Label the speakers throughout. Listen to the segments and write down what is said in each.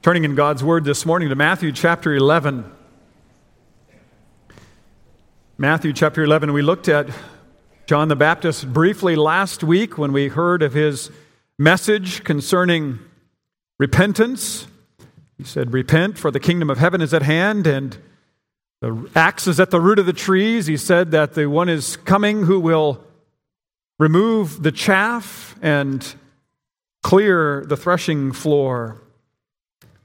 Speaker 1: Turning in God's Word this morning to Matthew chapter 11. Matthew chapter 11, we looked at John the Baptist briefly last week when we heard of his message concerning repentance. He said, Repent, for the kingdom of heaven is at hand, and the axe is at the root of the trees. He said that the one is coming who will remove the chaff and clear the threshing floor.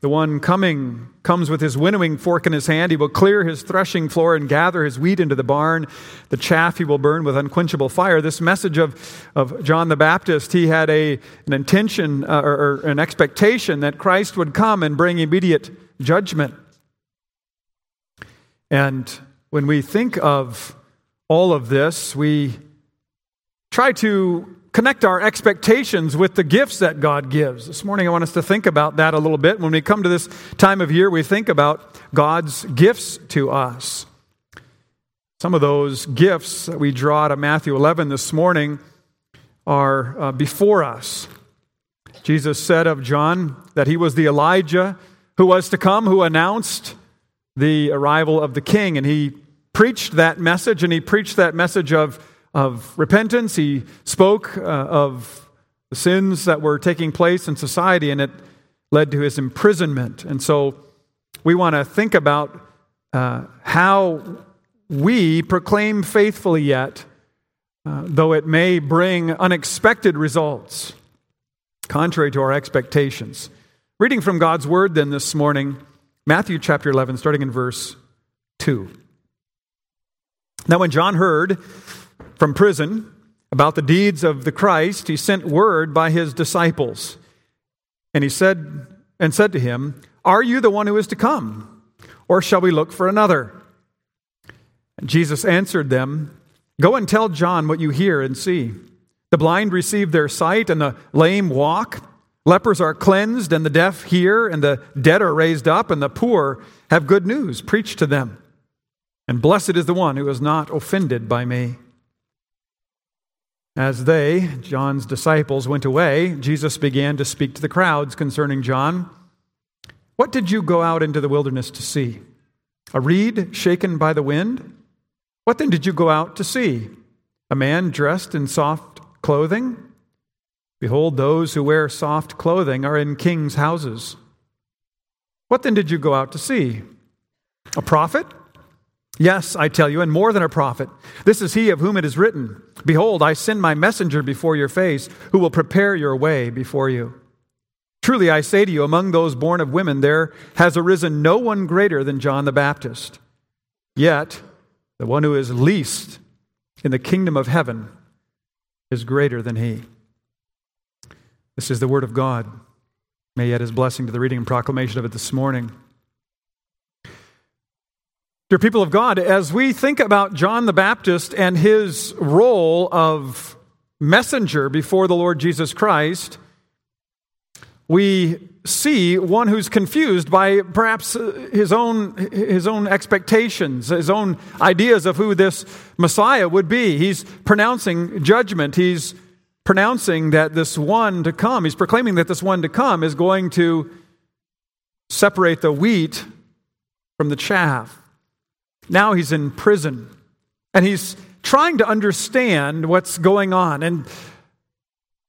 Speaker 1: The one coming comes with his winnowing fork in his hand. He will clear his threshing floor and gather his wheat into the barn. The chaff he will burn with unquenchable fire. This message of, of John the Baptist, he had a, an intention uh, or, or an expectation that Christ would come and bring immediate judgment. And when we think of all of this, we try to connect our expectations with the gifts that God gives. This morning, I want us to think about that a little bit. When we come to this time of year, we think about God's gifts to us. Some of those gifts that we draw out of Matthew 11 this morning are uh, before us. Jesus said of John that he was the Elijah who was to come, who announced the arrival of the king. And he preached that message, and he preached that message of of repentance. He spoke uh, of the sins that were taking place in society, and it led to his imprisonment. And so we want to think about uh, how we proclaim faithfully yet, uh, though it may bring unexpected results, contrary to our expectations. Reading from God's Word then this morning, Matthew chapter 11, starting in verse 2. Now, when John heard from prison about the deeds of the Christ, he sent word by his disciples. And he said and said to him, "Are you the one who is to come, or shall we look for another?" And Jesus answered them, "Go and tell John what you hear and see. The blind receive their sight and the lame walk, lepers are cleansed and the deaf hear and the dead are raised up and the poor have good news preached to them. And blessed is the one who is not offended by me." As they, John's disciples, went away, Jesus began to speak to the crowds concerning John. What did you go out into the wilderness to see? A reed shaken by the wind? What then did you go out to see? A man dressed in soft clothing? Behold, those who wear soft clothing are in kings' houses. What then did you go out to see? A prophet? Yes, I tell you, and more than a prophet. This is he of whom it is written Behold, I send my messenger before your face, who will prepare your way before you. Truly, I say to you, among those born of women, there has arisen no one greater than John the Baptist. Yet, the one who is least in the kingdom of heaven is greater than he. This is the word of God. May add his blessing to the reading and proclamation of it this morning. Dear people of God, as we think about John the Baptist and his role of messenger before the Lord Jesus Christ, we see one who's confused by perhaps his own, his own expectations, his own ideas of who this Messiah would be. He's pronouncing judgment. He's pronouncing that this one to come, he's proclaiming that this one to come is going to separate the wheat from the chaff. Now he's in prison and he's trying to understand what's going on. And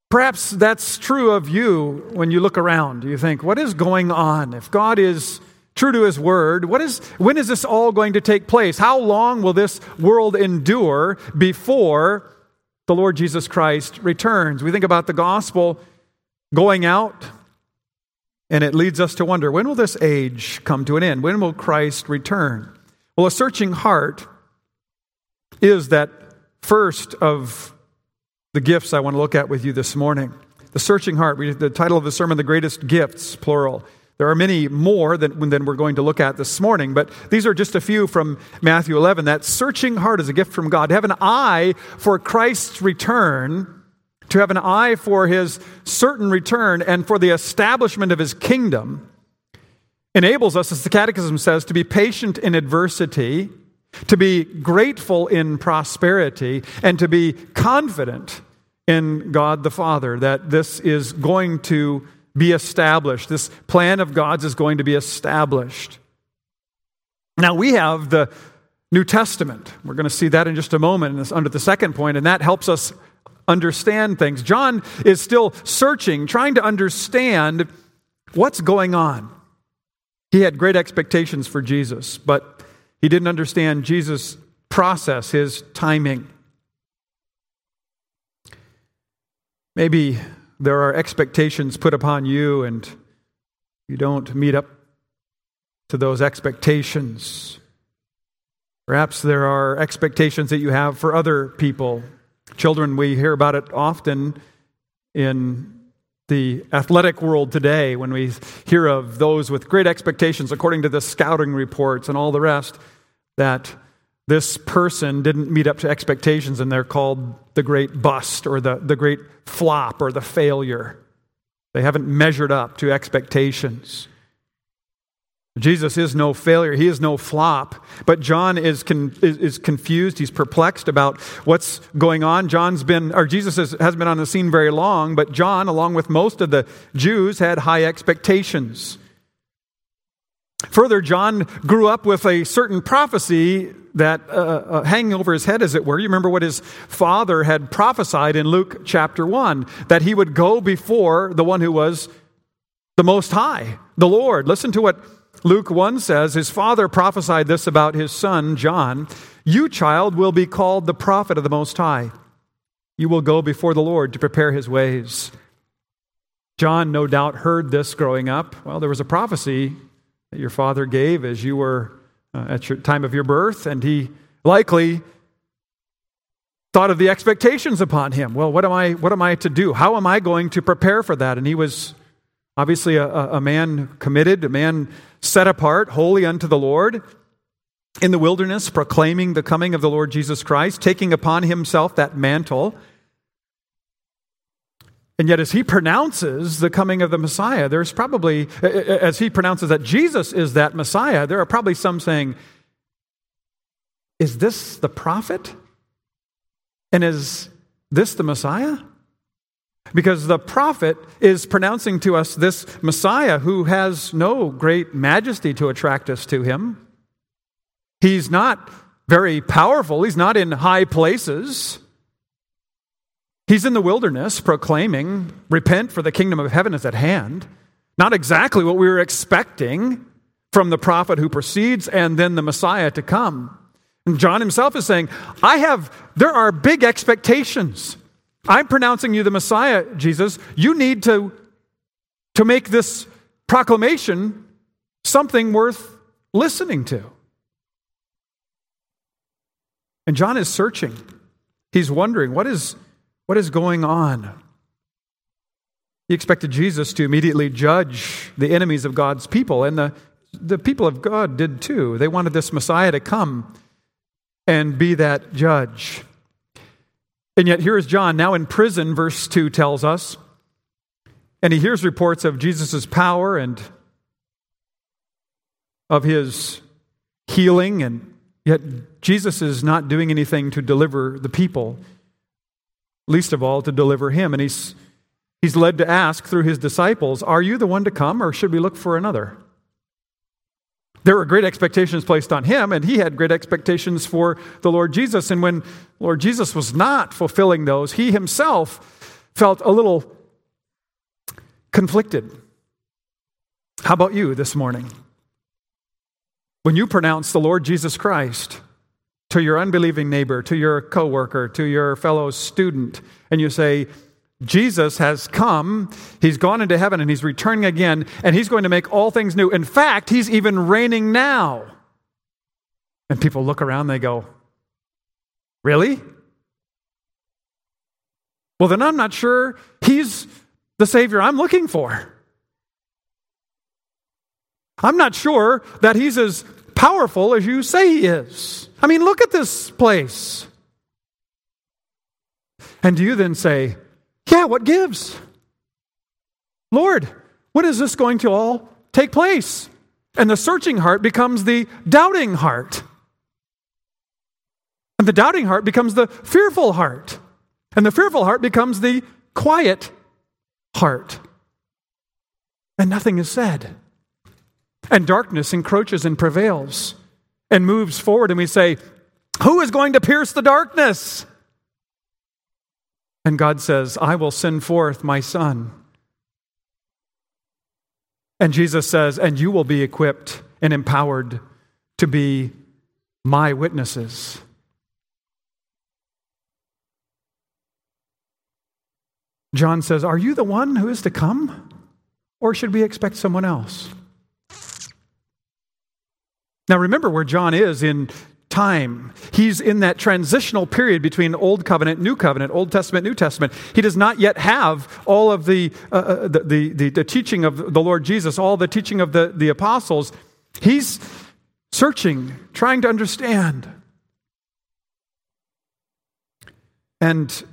Speaker 1: perhaps that's true of you when you look around. You think, what is going on? If God is true to his word, what is, when is this all going to take place? How long will this world endure before the Lord Jesus Christ returns? We think about the gospel going out. And it leads us to wonder when will this age come to an end? When will Christ return? Well, a searching heart is that first of the gifts I want to look at with you this morning. The searching heart. We, the title of the sermon, The Greatest Gifts, plural. There are many more than, than we're going to look at this morning, but these are just a few from Matthew 11. That searching heart is a gift from God. To have an eye for Christ's return, to have an eye for his certain return and for the establishment of his kingdom enables us, as the Catechism says, to be patient in adversity, to be grateful in prosperity, and to be confident in God the Father that this is going to be established. This plan of God's is going to be established. Now, we have the New Testament. We're going to see that in just a moment under the second point, and that helps us understand things. John is still searching, trying to understand what's going on. He had great expectations for Jesus, but he didn't understand Jesus' process, his timing. Maybe there are expectations put upon you and you don't meet up to those expectations. Perhaps there are expectations that you have for other people. Children, we hear about it often in the athletic world today when we hear of those with great expectations, according to the scouting reports and all the rest, that this person didn't meet up to expectations and they're called the great bust or the, the great flop or the failure. They haven't measured up to expectations. Jesus is no failure. He is no flop. But John is, con- is, confused. He's perplexed about what's going on. John's been, or Jesus has, has been on the scene very long, but John, along with most of the Jews, had high expectations. Further, John grew up with a certain prophecy that uh, uh, hanging over his head, as it were. You remember what his father had prophesied in Luke chapter 1 that he would go before the one who was the Most High, the Lord. Listen to what Luke 1 says His father prophesied this about his son, John You, child, will be called the prophet of the Most High. You will go before the Lord to prepare his ways. John, no doubt, heard this growing up. Well, there was a prophecy that your father gave as you were uh, at your time of your birth, and he likely thought of the expectations upon him. Well, what am I, what am I to do? How am I going to prepare for that? And he was obviously a, a man committed, a man set apart, holy unto the Lord, in the wilderness, proclaiming the coming of the Lord Jesus Christ, taking upon himself that mantle. And yet, as he pronounces the coming of the Messiah, there's probably, as he pronounces that Jesus is that Messiah, there are probably some saying, Is this the prophet? And is this the Messiah? Because the prophet is pronouncing to us this Messiah who has no great majesty to attract us to him. He's not very powerful, he's not in high places. He's in the wilderness proclaiming, Repent, for the kingdom of heaven is at hand. Not exactly what we were expecting from the prophet who precedes and then the Messiah to come. And John himself is saying, I have, there are big expectations. I'm pronouncing you the Messiah, Jesus. You need to, to make this proclamation something worth listening to. And John is searching. He's wondering what is, what is going on? He expected Jesus to immediately judge the enemies of God's people, and the, the people of God did too. They wanted this Messiah to come and be that judge. And yet, here is John, now in prison, verse 2 tells us. And he hears reports of Jesus' power and of his healing, and yet Jesus is not doing anything to deliver the people, least of all to deliver him. And he's, he's led to ask through his disciples, Are you the one to come, or should we look for another? There were great expectations placed on him, and he had great expectations for the Lord Jesus. And when Lord Jesus was not fulfilling those, he himself felt a little conflicted. How about you this morning? When you pronounce the Lord Jesus Christ to your unbelieving neighbor, to your coworker, to your fellow student, and you say, Jesus has come, he's gone into heaven, and he's returning again, and he's going to make all things new. In fact, he's even reigning now. And people look around, they go, Really? Well, then I'm not sure he's the Savior I'm looking for. I'm not sure that he's as powerful as you say he is. I mean, look at this place. And do you then say, yeah, what gives? Lord, when is this going to all take place? And the searching heart becomes the doubting heart. And the doubting heart becomes the fearful heart. And the fearful heart becomes the quiet heart. and nothing is said. And darkness encroaches and prevails and moves forward, and we say, Who is going to pierce the darkness? And God says, I will send forth my son. And Jesus says, And you will be equipped and empowered to be my witnesses. John says, Are you the one who is to come? Or should we expect someone else? Now, remember where John is in time. He's in that transitional period between Old Covenant, New Covenant, Old Testament, New Testament. He does not yet have all of the, uh, uh the, the, the, the, teaching of the Lord Jesus, all the teaching of the, the apostles. He's searching, trying to understand. And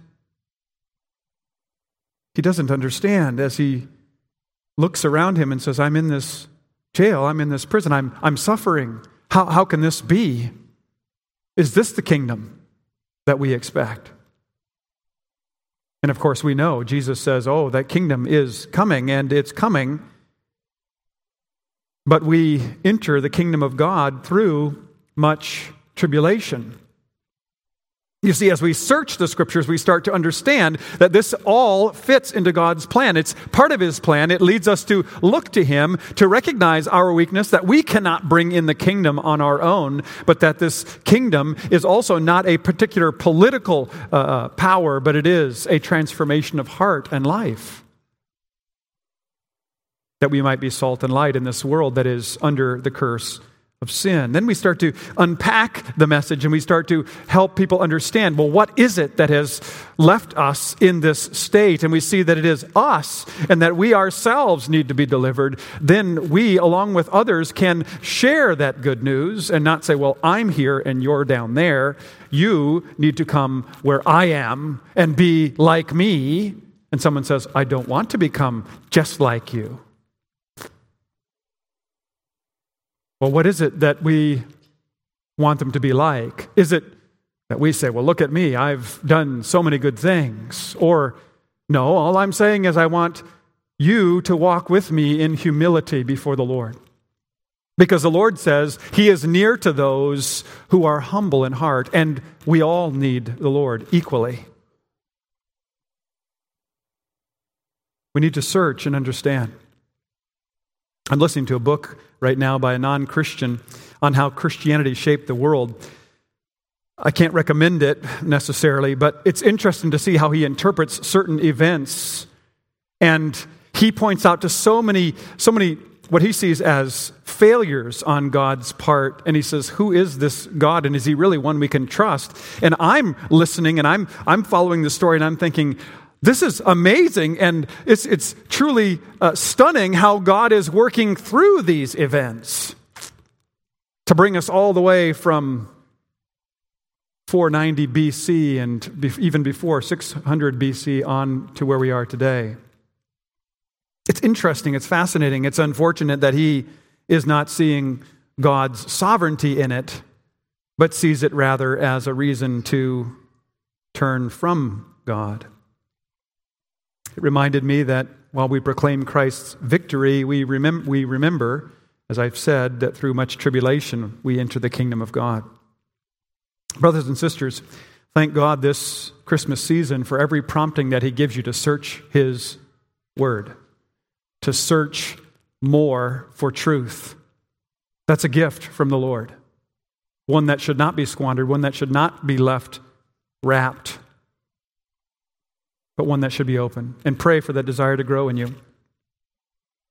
Speaker 1: he doesn't understand as he looks around him and says, I'm in this jail, I'm in this prison, I'm, I'm suffering. How, how can this be? Is this the kingdom that we expect? And of course, we know Jesus says, Oh, that kingdom is coming, and it's coming. But we enter the kingdom of God through much tribulation. You see, as we search the scriptures, we start to understand that this all fits into God's plan. It's part of His plan. It leads us to look to Him, to recognize our weakness, that we cannot bring in the kingdom on our own, but that this kingdom is also not a particular political uh, uh power, but it is a transformation of heart and life. That we might be salt and light in this world that is under the curse of sin. Then we start to unpack the message and we start to help people understand well, what is it that has left us in this state? And we see that it is us and that we ourselves need to be delivered. Then we, along with others, can share that good news and not say, well, I'm here and you're down there. You need to come where I am and be like me. And someone says, I don't want to become just like you. Well, what is it that we want them to be like? Is it that we say, well, look at me, I've done so many good things? Or, no, all I'm saying is I want you to walk with me in humility before the Lord. Because the Lord says He is near to those who are humble in heart, and we all need the Lord equally. We need to search and understand. I'm listening to a book right now by a non Christian on how Christianity shaped the world. I can't recommend it necessarily, but it's interesting to see how he interprets certain events. And he points out to so many, so many what he sees as failures on God's part. And he says, Who is this God? And is he really one we can trust? And I'm listening and I'm, I'm following the story and I'm thinking, this is amazing, and it's, it's truly uh, stunning how God is working through these events to bring us all the way from 490 BC and be- even before 600 BC on to where we are today. It's interesting, it's fascinating, it's unfortunate that he is not seeing God's sovereignty in it, but sees it rather as a reason to turn from God. It reminded me that while we proclaim Christ's victory, we, remem- we remember, as I've said, that through much tribulation we enter the kingdom of God. Brothers and sisters, thank God this Christmas season for every prompting that He gives you to search His Word, to search more for truth. That's a gift from the Lord, one that should not be squandered, one that should not be left wrapped but one that should be open. And pray for that desire to grow in you.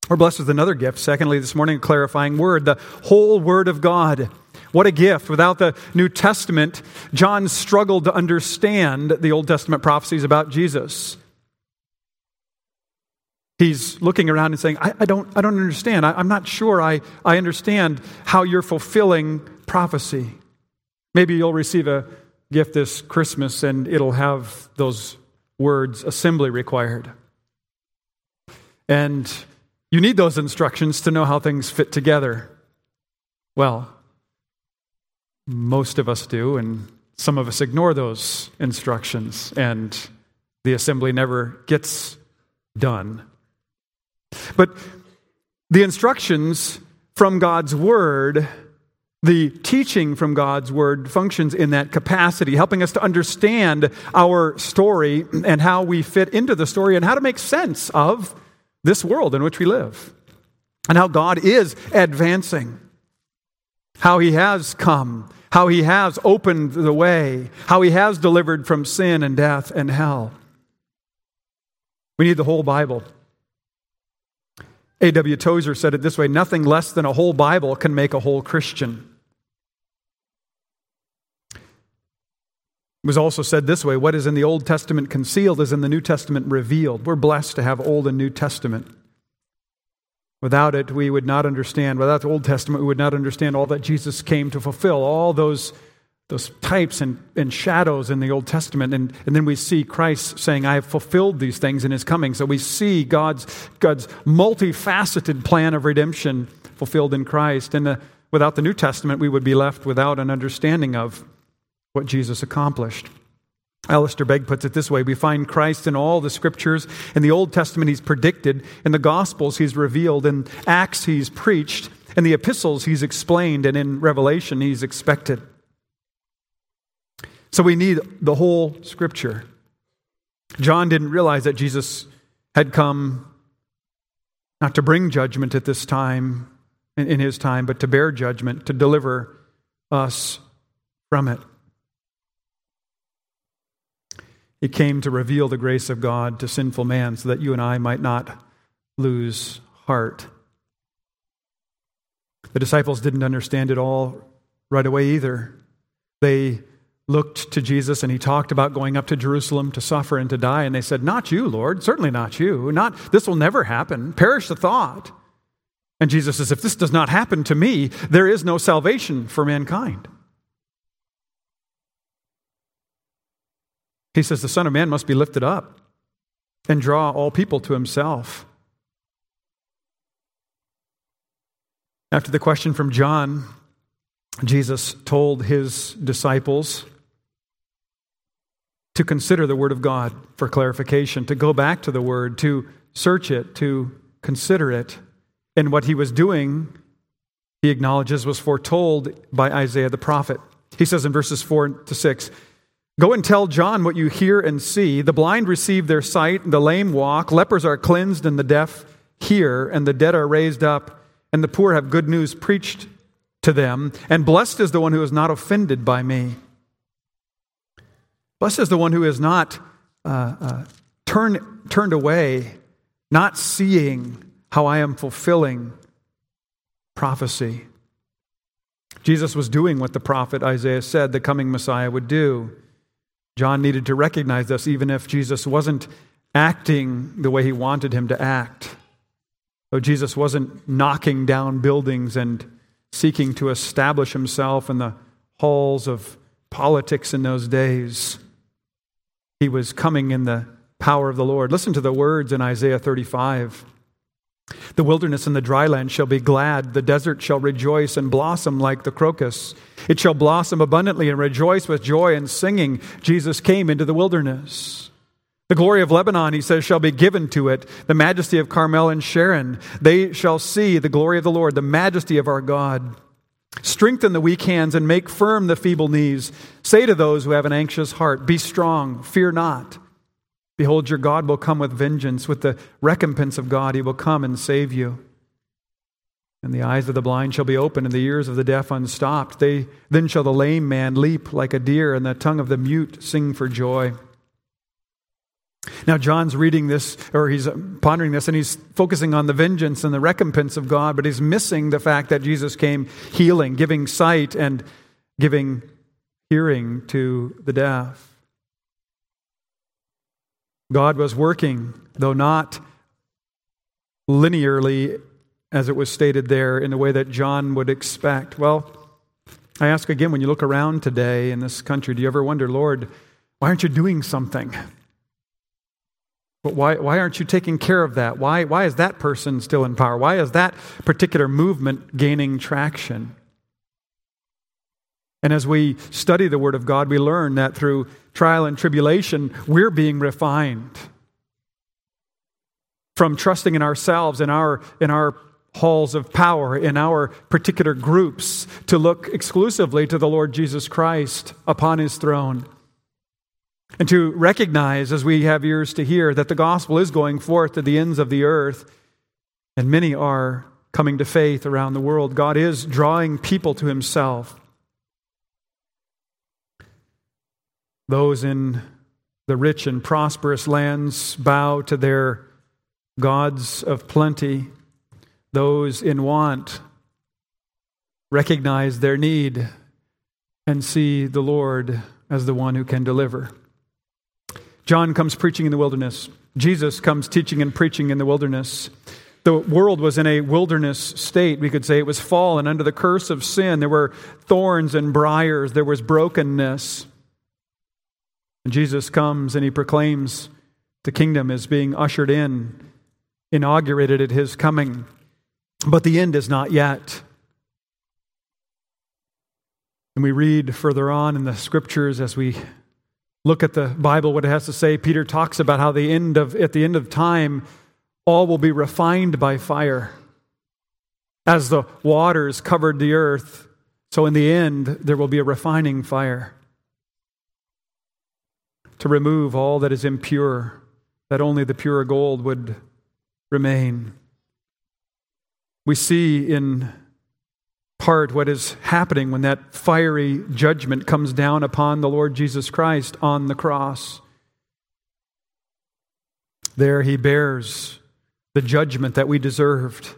Speaker 1: We're blessed with another gift. Secondly, this morning, a clarifying word, the whole Word of God. What a gift. Without the New Testament, John struggled to understand the Old Testament prophecies about Jesus. He's looking around and saying, I, I don't, I don't understand. I, I'm not sure I, I understand how you're fulfilling prophecy. Maybe you'll receive a gift this Christmas and it'll have those words assembly required. And you need those instructions to know how things fit together. Well, most of us do, and some of us ignore those instructions, and the assembly never gets done. But the instructions from God's Word, the teaching from God's Word functions in that capacity, helping us to understand our story and how we fit into the story and how to make sense of this world in which we live and how God is advancing, how He has come, how He has opened the way, how He has delivered from sin and death and hell. We need the whole Bible. A.W. Tozer said it this way nothing less than a whole Bible can make a whole Christian. It was also said this way what is in the Old Testament concealed is in the New Testament revealed. We're blessed to have Old and New Testament. Without it, we would not understand, without the Old Testament, we would not understand all that Jesus came to fulfill, all those, those types and, and shadows in the Old Testament. And, and then we see Christ saying, I have fulfilled these things in his coming. So we see God's, God's multifaceted plan of redemption fulfilled in Christ. And the, without the New Testament, we would be left without an understanding of what Jesus accomplished. Alistair Begg puts it this way We find Christ in all the scriptures. In the Old Testament, he's predicted. In the Gospels, he's revealed. In Acts, he's preached. In the epistles, he's explained. And in Revelation, he's expected. So we need the whole scripture. John didn't realize that Jesus had come not to bring judgment at this time, in his time, but to bear judgment, to deliver us from it. He came to reveal the grace of God to sinful man so that you and I might not lose heart. The disciples didn't understand it all right away either. They looked to Jesus and he talked about going up to Jerusalem to suffer and to die and they said, "Not you, Lord, certainly not you. Not this will never happen. Perish the thought." And Jesus says, "If this does not happen to me, there is no salvation for mankind." He says, The Son of Man must be lifted up and draw all people to himself. After the question from John, Jesus told his disciples to consider the Word of God for clarification, to go back to the Word, to search it, to consider it. And what he was doing, he acknowledges, was foretold by Isaiah the prophet. He says in verses 4 to 6 Go and tell John what you hear and see. The blind receive their sight, the lame walk, lepers are cleansed, and the deaf hear, and the dead are raised up, and the poor have good news preached to them. And blessed is the one who is not offended by me. Blessed is the one who is not uh, uh, turn, turned away, not seeing how I am fulfilling prophecy. Jesus was doing what the prophet Isaiah said the coming Messiah would do. John needed to recognize this, even if Jesus wasn't acting the way he wanted him to act. Though Jesus wasn't knocking down buildings and seeking to establish himself in the halls of politics in those days, he was coming in the power of the Lord. Listen to the words in Isaiah 35. The wilderness and the dry land shall be glad. The desert shall rejoice and blossom like the crocus. It shall blossom abundantly and rejoice with joy and singing. Jesus came into the wilderness. The glory of Lebanon, he says, shall be given to it. The majesty of Carmel and Sharon. They shall see the glory of the Lord, the majesty of our God. Strengthen the weak hands and make firm the feeble knees. Say to those who have an anxious heart, Be strong, fear not. Behold, your God will come with vengeance. With the recompense of God, he will come and save you. And the eyes of the blind shall be opened, and the ears of the deaf unstopped. They, then shall the lame man leap like a deer, and the tongue of the mute sing for joy. Now, John's reading this, or he's pondering this, and he's focusing on the vengeance and the recompense of God, but he's missing the fact that Jesus came healing, giving sight, and giving hearing to the deaf. God was working, though not linearly, as it was stated there, in the way that John would expect. Well, I ask again when you look around today in this country, do you ever wonder, Lord, why aren't you doing something? But why, why aren't you taking care of that? Why, why is that person still in power? Why is that particular movement gaining traction? And as we study the Word of God, we learn that through trial and tribulation, we're being refined. From trusting in ourselves, in our, in our halls of power in our particular groups to look exclusively to the Lord Jesus Christ upon his throne. And to recognize, as we have ears to hear, that the gospel is going forth to the ends of the earth, and many are coming to faith around the world. God is drawing people to himself. Those in the rich and prosperous lands bow to their gods of plenty. Those in want recognize their need and see the Lord as the one who can deliver. John comes preaching in the wilderness. Jesus comes teaching and preaching in the wilderness. The world was in a wilderness state, we could say. It was fallen under the curse of sin. There were thorns and briars, there was brokenness. And Jesus comes and he proclaims the kingdom is being ushered in, inaugurated at his coming. But the end is not yet. And we read further on in the scriptures as we look at the Bible, what it has to say. Peter talks about how the end of, at the end of time, all will be refined by fire. As the waters covered the earth, so in the end, there will be a refining fire to remove all that is impure, that only the pure gold would remain. We see in part what is happening when that fiery judgment comes down upon the Lord Jesus Christ on the cross. There he bears the judgment that we deserved.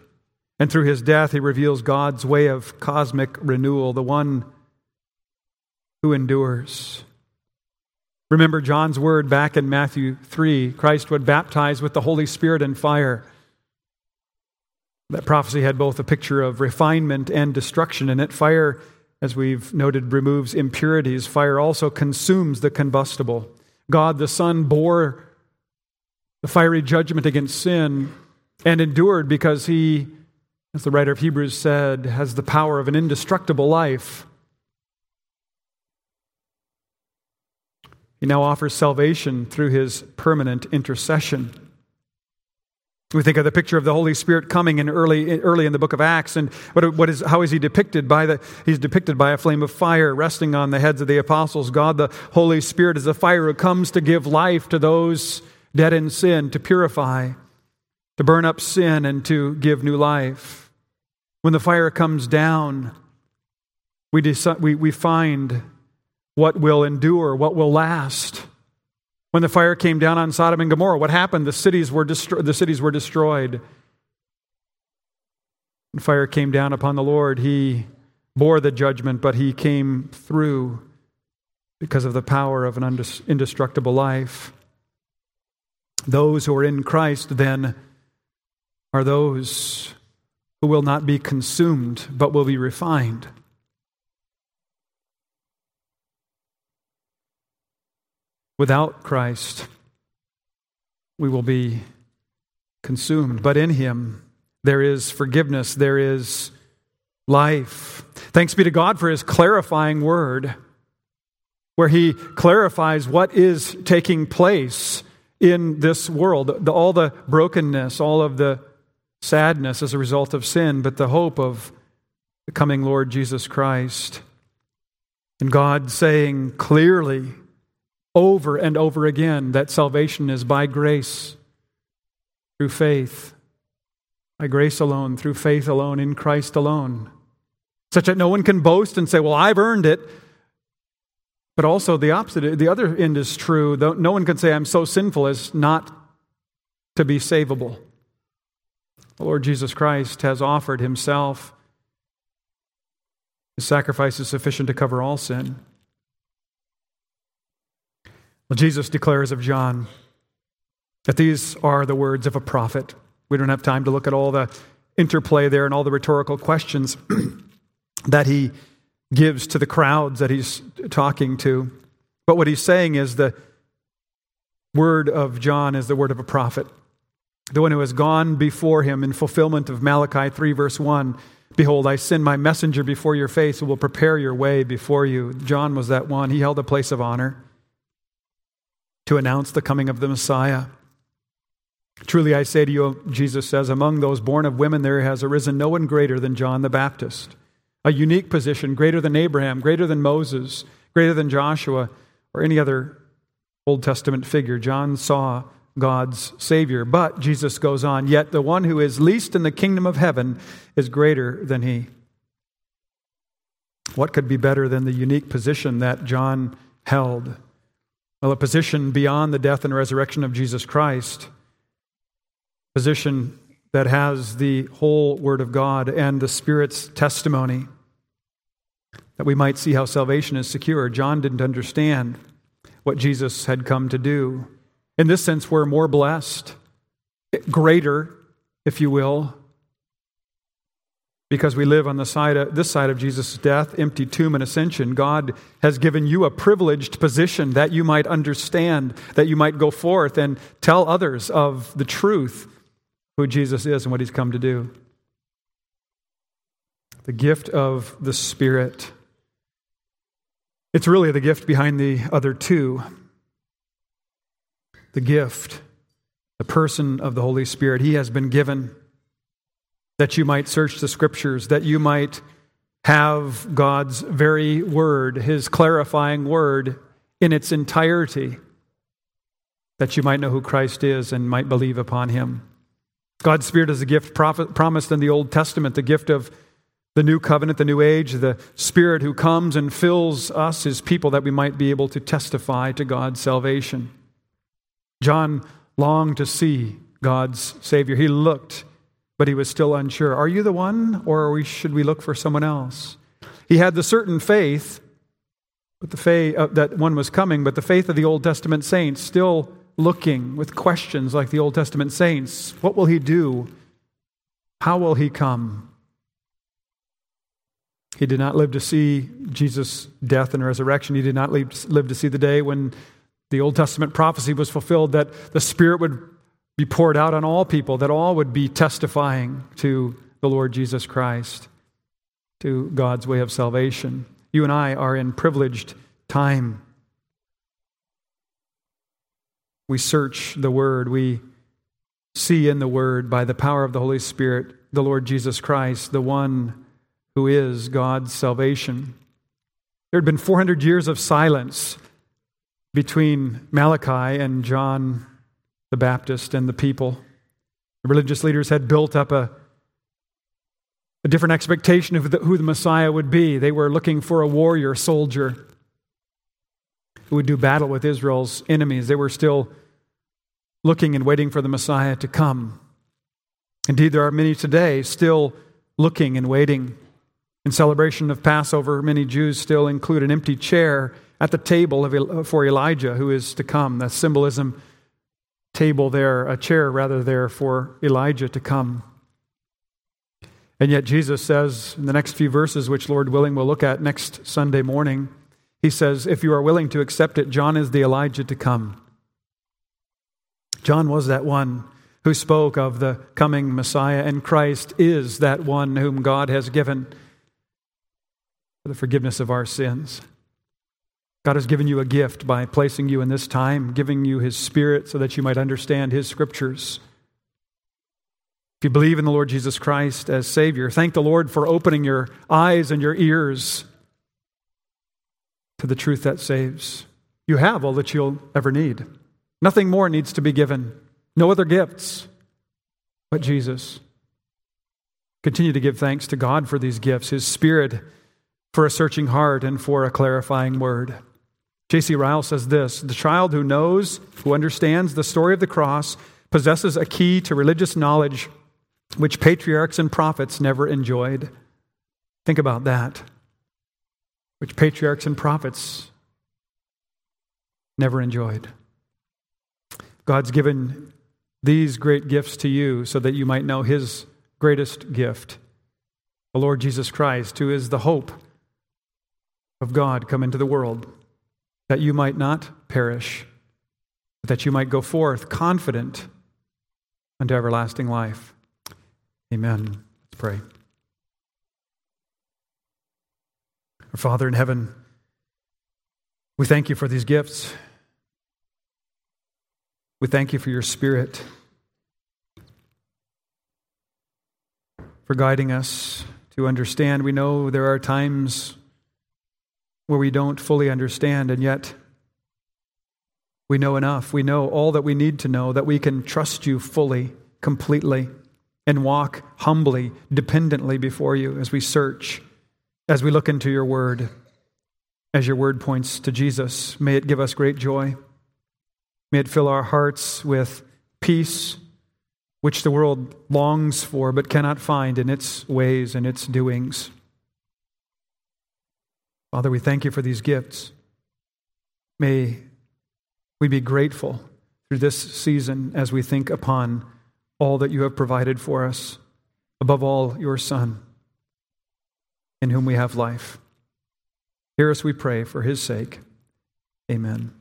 Speaker 1: And through his death, he reveals God's way of cosmic renewal, the one who endures. Remember John's word back in Matthew 3 Christ would baptize with the Holy Spirit and fire. That prophecy had both a picture of refinement and destruction in it. Fire, as we've noted, removes impurities. Fire also consumes the combustible. God the Son bore the fiery judgment against sin and endured because he, as the writer of Hebrews said, has the power of an indestructible life. He now offers salvation through his permanent intercession. We think of the picture of the Holy Spirit coming in early, early in the book of Acts, and what, what is, how is he depicted? By the, he's depicted by a flame of fire resting on the heads of the apostles. God, the Holy Spirit, is a fire who comes to give life to those dead in sin, to purify, to burn up sin, and to give new life. When the fire comes down, we, decide, we, we find what will endure, what will last. When the fire came down on Sodom and Gomorrah, what happened? The cities were, destro- the cities were destroyed. When fire came down upon the Lord, he bore the judgment, but he came through because of the power of an indestructible life. Those who are in Christ, then, are those who will not be consumed, but will be refined. Without Christ, we will be consumed. But in Him, there is forgiveness, there is life. Thanks be to God for His clarifying word, where He clarifies what is taking place in this world all the brokenness, all of the sadness as a result of sin, but the hope of the coming Lord Jesus Christ. And God saying clearly, over and over again that salvation is by grace, through faith, by grace alone, through faith alone, in Christ alone, such that no one can boast and say, Well, I've earned it. But also the opposite, the other end is true. No one can say, I'm so sinful as not to be savable. The Lord Jesus Christ has offered himself. His sacrifice is sufficient to cover all sin. Jesus declares of John that these are the words of a prophet. We don't have time to look at all the interplay there and all the rhetorical questions that he gives to the crowds that he's talking to. But what he's saying is the word of John is the word of a prophet, the one who has gone before him in fulfillment of Malachi 3, verse 1. Behold, I send my messenger before your face who will prepare your way before you. John was that one. He held a place of honor to announce the coming of the Messiah. Truly I say to you, Jesus says, among those born of women there has arisen no one greater than John the Baptist. A unique position, greater than Abraham, greater than Moses, greater than Joshua, or any other Old Testament figure. John saw God's Savior. But, Jesus goes on, yet the one who is least in the kingdom of heaven is greater than he. What could be better than the unique position that John held? Well, a position beyond the death and resurrection of Jesus Christ, position that has the whole Word of God and the Spirit's testimony, that we might see how salvation is secure. John didn't understand what Jesus had come to do. In this sense, we're more blessed, greater, if you will, because we live on the side of, this side of Jesus' death, empty tomb, and ascension. God has given you a privileged position that you might understand, that you might go forth and tell others of the truth, who Jesus is and what he's come to do. The gift of the Spirit. It's really the gift behind the other two. The gift, the person of the Holy Spirit. He has been given that you might search the Scriptures, that you might have God's very word, His clarifying word in its entirety, that you might know who Christ is and might believe upon Him. God's Spirit is a gift promised in the Old Testament, the gift of the new covenant, the new age, the Spirit who comes and fills us, his people, that we might be able to testify to God's salvation. John longed to see God's Savior. He looked, but he was still unsure. Are you the one, or should we look for someone else? He had the certain faith but the faith, uh, that one was coming, but the faith of the Old Testament saints still looking with questions like the Old Testament saints. What will he do? How will he come? He did not live to see Jesus' death and resurrection. He did not live to see the day when the Old Testament prophecy was fulfilled that the Spirit would be poured out on all people, that all would be testifying to the Lord Jesus Christ, to God's way of salvation. You and I are in privileged time. We search the Word, we see in the Word by the power of the Holy Spirit the Lord Jesus Christ, the one who is God's salvation. There had been 400 years of silence between Malachi and John the Baptist and the people. The religious leaders had built up a, a different expectation of the, who the Messiah would be. They were looking for a warrior soldier who would do battle with Israel's enemies. They were still looking and waiting for the Messiah to come. Indeed, there are many today still looking and waiting in celebration of Passover, many Jews still include an empty chair at the table of, for Elijah who is to come. That symbolism table there, a chair rather there for Elijah to come. And yet Jesus says in the next few verses, which Lord willing we'll look at next Sunday morning, he says, If you are willing to accept it, John is the Elijah to come. John was that one who spoke of the coming Messiah, and Christ is that one whom God has given for the forgiveness of our sins. God has given you a gift by placing you in this time, giving you His Spirit so that you might understand His scriptures. If you believe in the Lord Jesus Christ as Savior, thank the Lord for opening your eyes and your ears to the truth that saves. You have all that you'll ever need. Nothing more needs to be given, no other gifts but Jesus. Continue to give thanks to God for these gifts. His Spirit for a searching heart and for a clarifying word. J.C. Ryle says this The child who knows, who understands the story of the cross, possesses a key to religious knowledge which patriarchs and prophets never enjoyed. Think about that. Which patriarchs and prophets never enjoyed. God's given these great gifts to you so that you might know His greatest gift, the Lord Jesus Christ, who is the hope of God come into the world, that you might not perish, but that you might go forth confident unto everlasting life. Amen. Let's pray. Our Father in heaven, we thank you for these gifts. We thank you for your Spirit, for guiding us to understand. We know there are times where we don't fully understand, and yet we know enough. We know all that we need to know, that we can trust you fully, completely, and walk humbly, dependently before you as we search, as we look into your word, as your word points to Jesus. May it give us great joy. May it fill our hearts with peace, which the world longs for but cannot find in its ways and its doings. Father, we thank you for these gifts. May we be grateful through this season as we think upon all that you have provided for us, above all, your Son, in whom we have life. Hear us, we pray, for his sake. Amen.